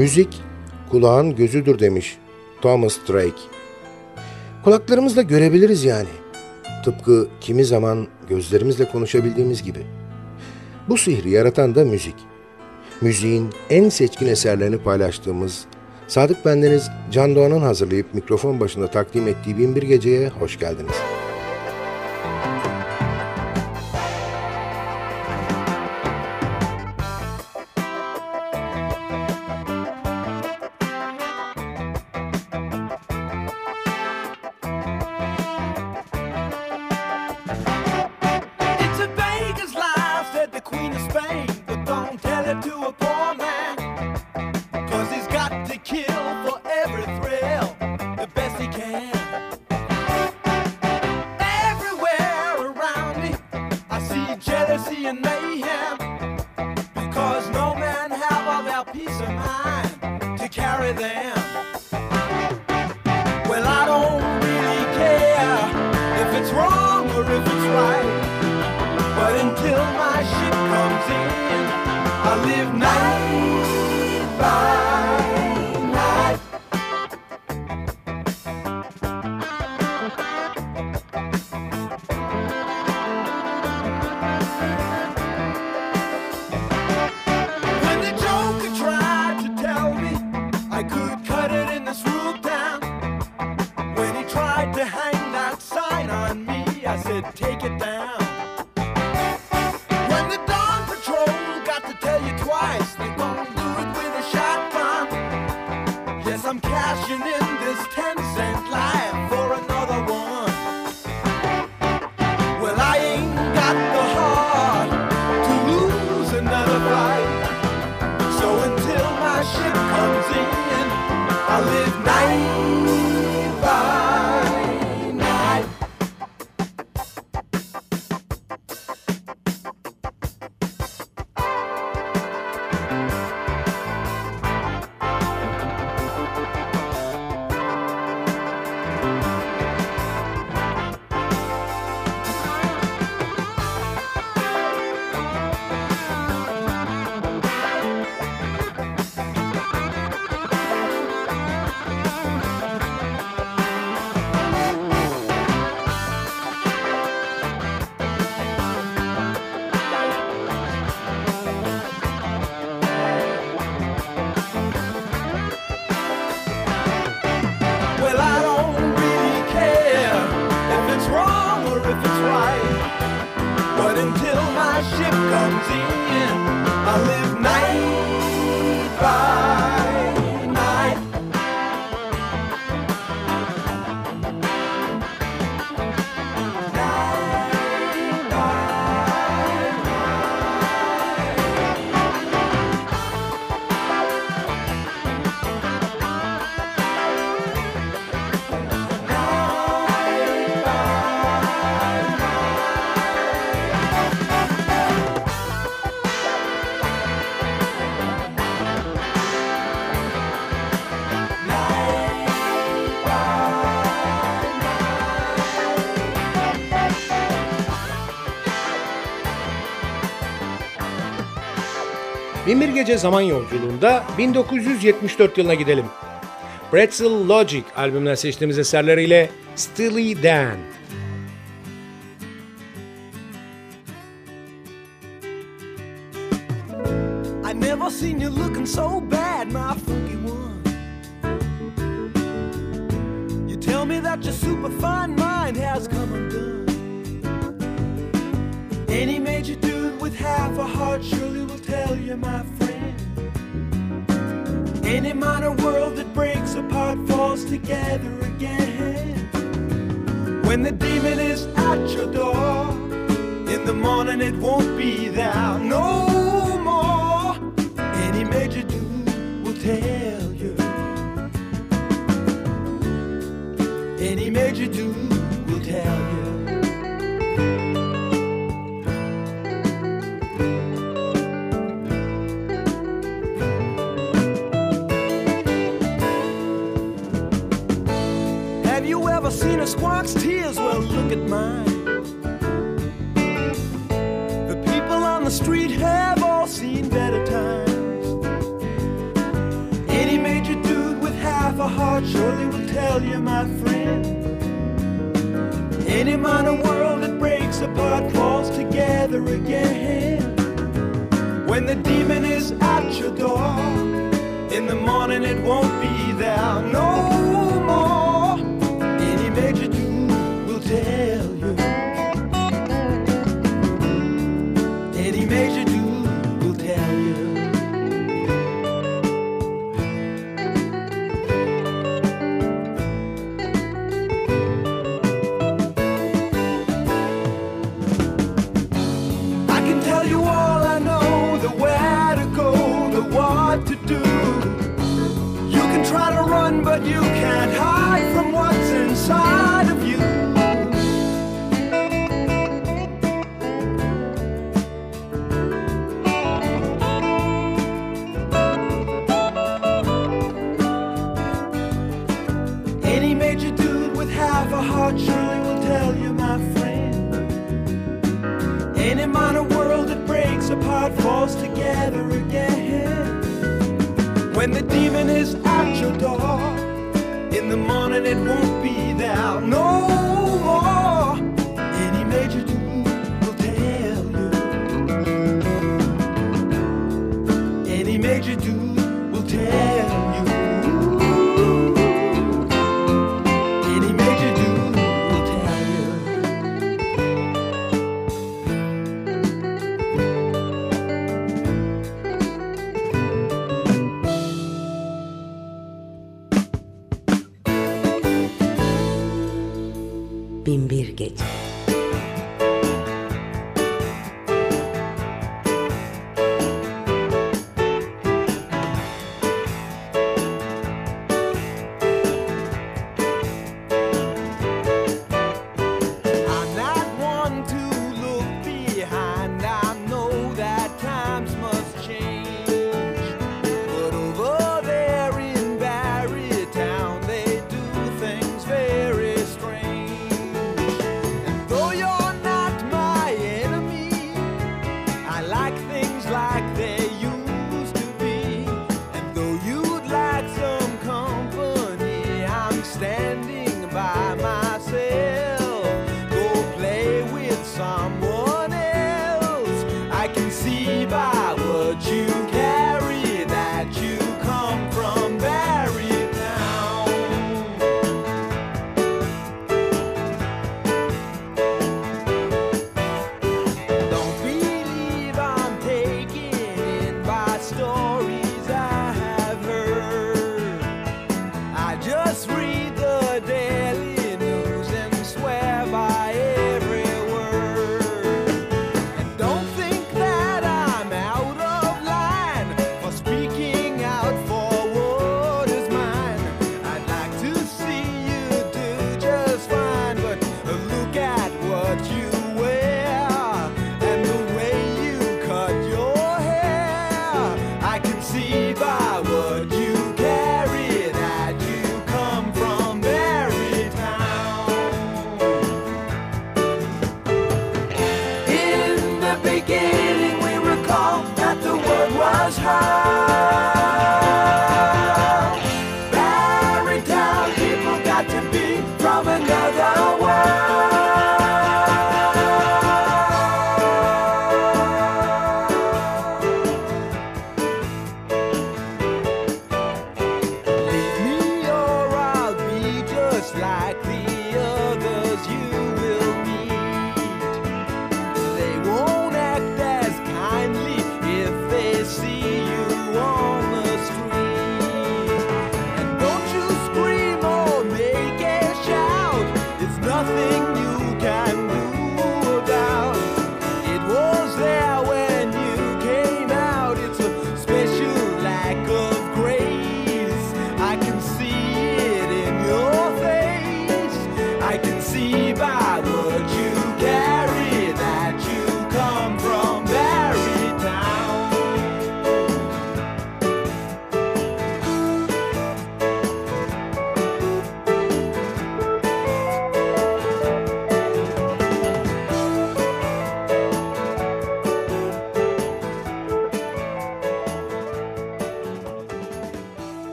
Müzik kulağın gözüdür demiş Thomas Drake. Kulaklarımızla görebiliriz yani. Tıpkı kimi zaman gözlerimizle konuşabildiğimiz gibi. Bu sihri yaratan da müzik. Müziğin en seçkin eserlerini paylaştığımız Sadık Bendeniz Can Doğan'ın hazırlayıp mikrofon başında takdim ettiği Binbir Gece'ye hoş geldiniz. Gece Zaman Yolculuğunda 1974 yılına gidelim. Pretzel Logic albümünden seçtiğimiz eserleriyle Steely Dan. Minor world that breaks apart falls together again. When the demon is at your door, in the morning it won't be there no more. Any major dude will tell you. Any major dude will tell you. Seen a squawk's tears? Well, look at mine. The people on the street have all seen better times. Any major dude with half a heart surely will tell you, my friend. Any minor world that breaks apart falls together again. When the demon is at your door, in the morning it won't be there no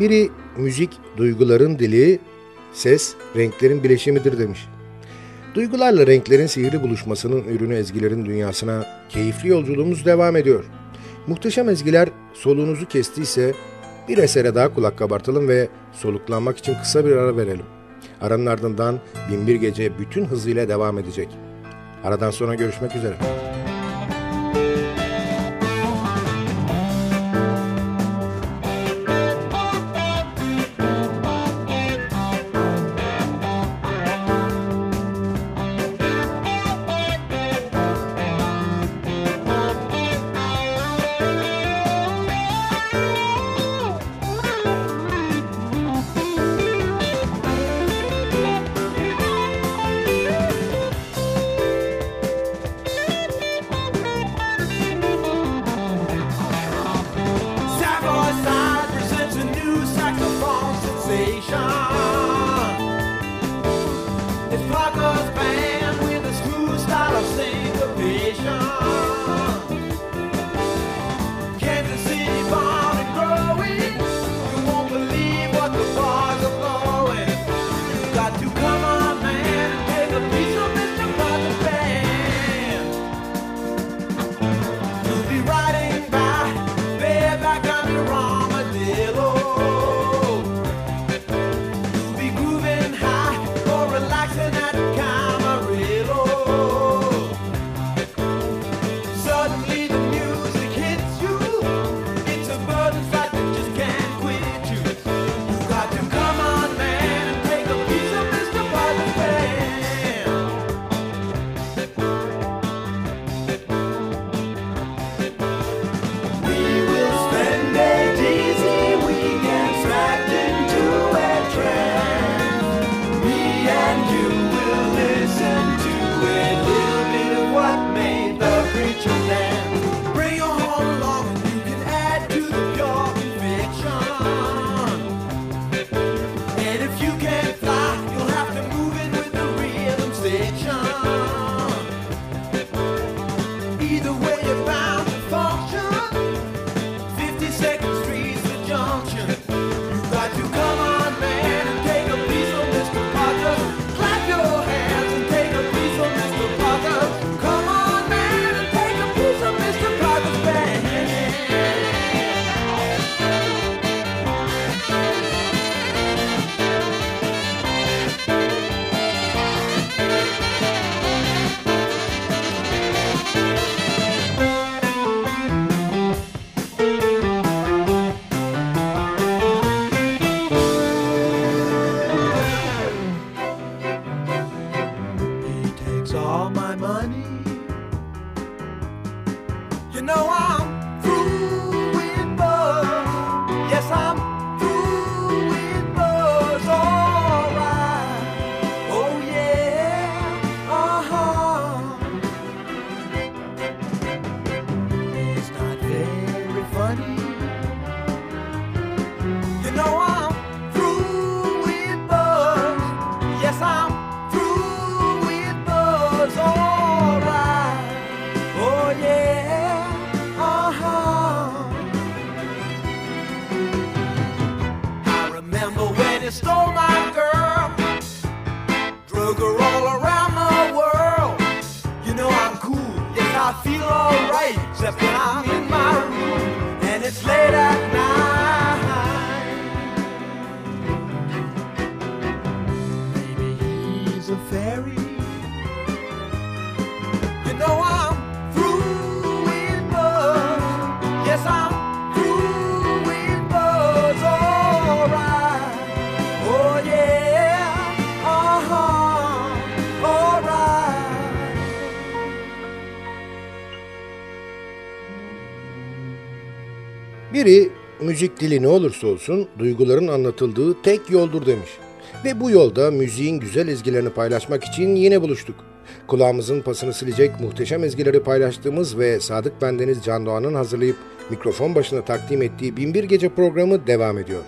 Biri müzik duyguların dili, ses renklerin bileşimidir demiş. Duygularla renklerin sihirli buluşmasının ürünü ezgilerin dünyasına keyifli yolculuğumuz devam ediyor. Muhteşem ezgiler soluğunuzu kestiyse bir esere daha kulak kabartalım ve soluklanmak için kısa bir ara verelim. Aranın ardından Binbir Gece bütün hızıyla devam edecek. Aradan sonra görüşmek üzere. it's late at Biri müzik dili ne olursa olsun duyguların anlatıldığı tek yoldur demiş. Ve bu yolda müziğin güzel ezgilerini paylaşmak için yine buluştuk. Kulağımızın pasını silecek muhteşem ezgileri paylaştığımız ve Sadık Bendeniz Can Doğan'ın hazırlayıp mikrofon başına takdim ettiği Binbir Gece programı devam ediyor.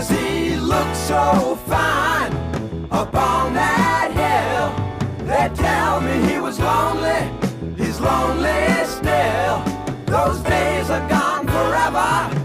Cause he looks so fine up on that hill. They tell me he was lonely, he's lonely still. Those days are gone forever,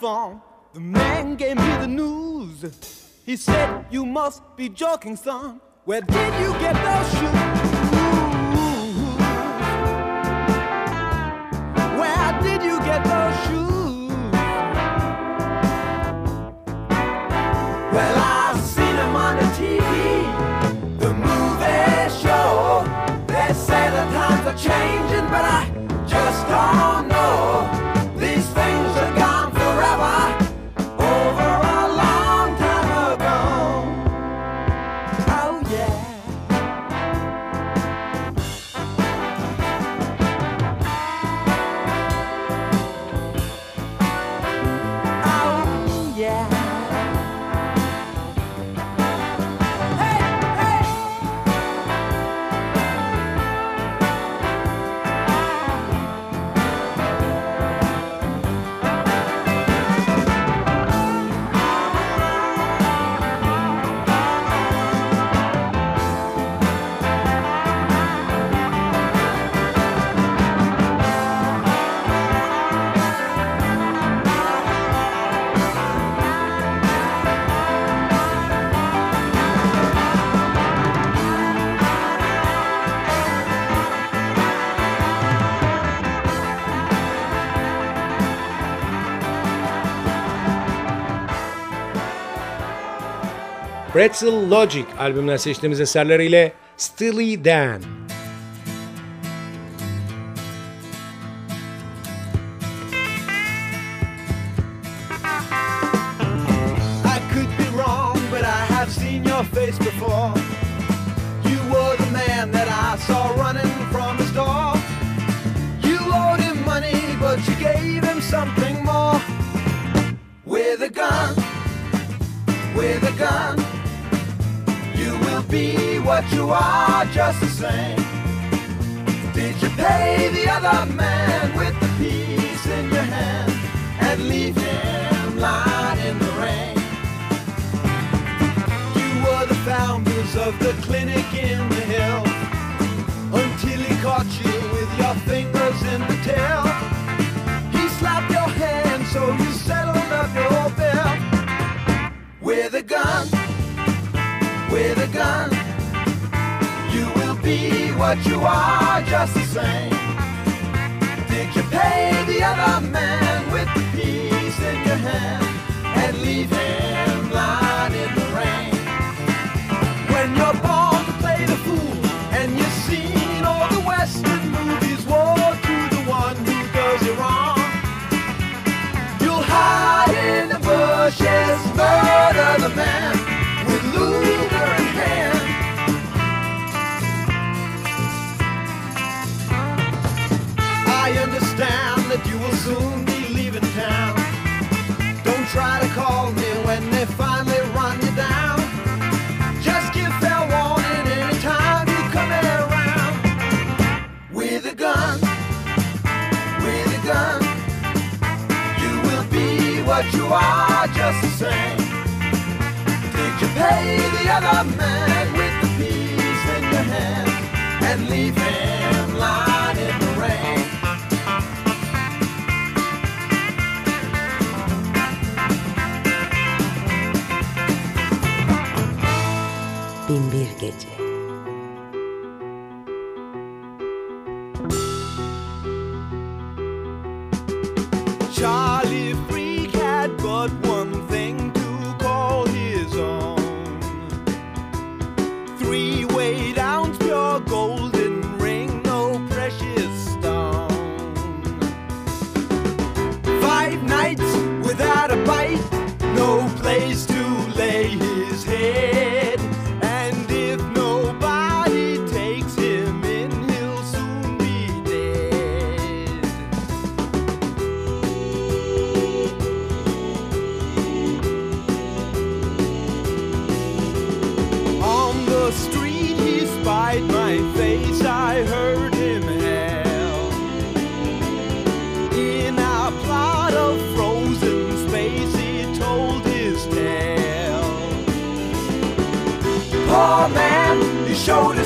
the. The man gave me the news. He said, You must be joking, son. Where did you get those shoes? Where did you get those shoes? Well, I've seen them on the TV, the movie show. They say the times are changing, but I Pretzel Logic albümünden seçtiğimiz eserleriyle Steely Dan. Pay the other man with the piece in your hand and leave him lying in the rain? You were the founders of the clinic in the hill until he caught you with your fingers in the tail. He slapped your hand so you settled up your bill with a gun, with a gun what you are just the same. Did you pay the other man with the piece in your hand and leave him lying in the rain? When you're born to play the fool and you've seen all the Western movies, woe to the one who does you wrong. You'll hide in the bushes, murder the man. but you are just the same. Did you pay the other man with the piece in your hand and leave him lying? street, he spied my face. I heard him hail. In a plot of frozen space, he told his tale. Poor man, he showed us.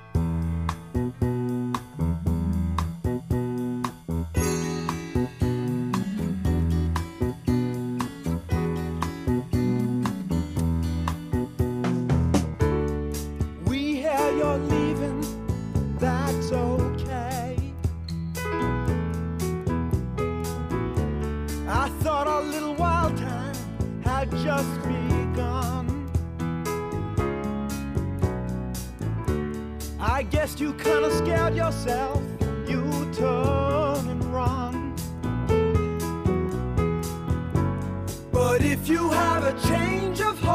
If you have a change of heart,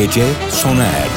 Gece sona erdi.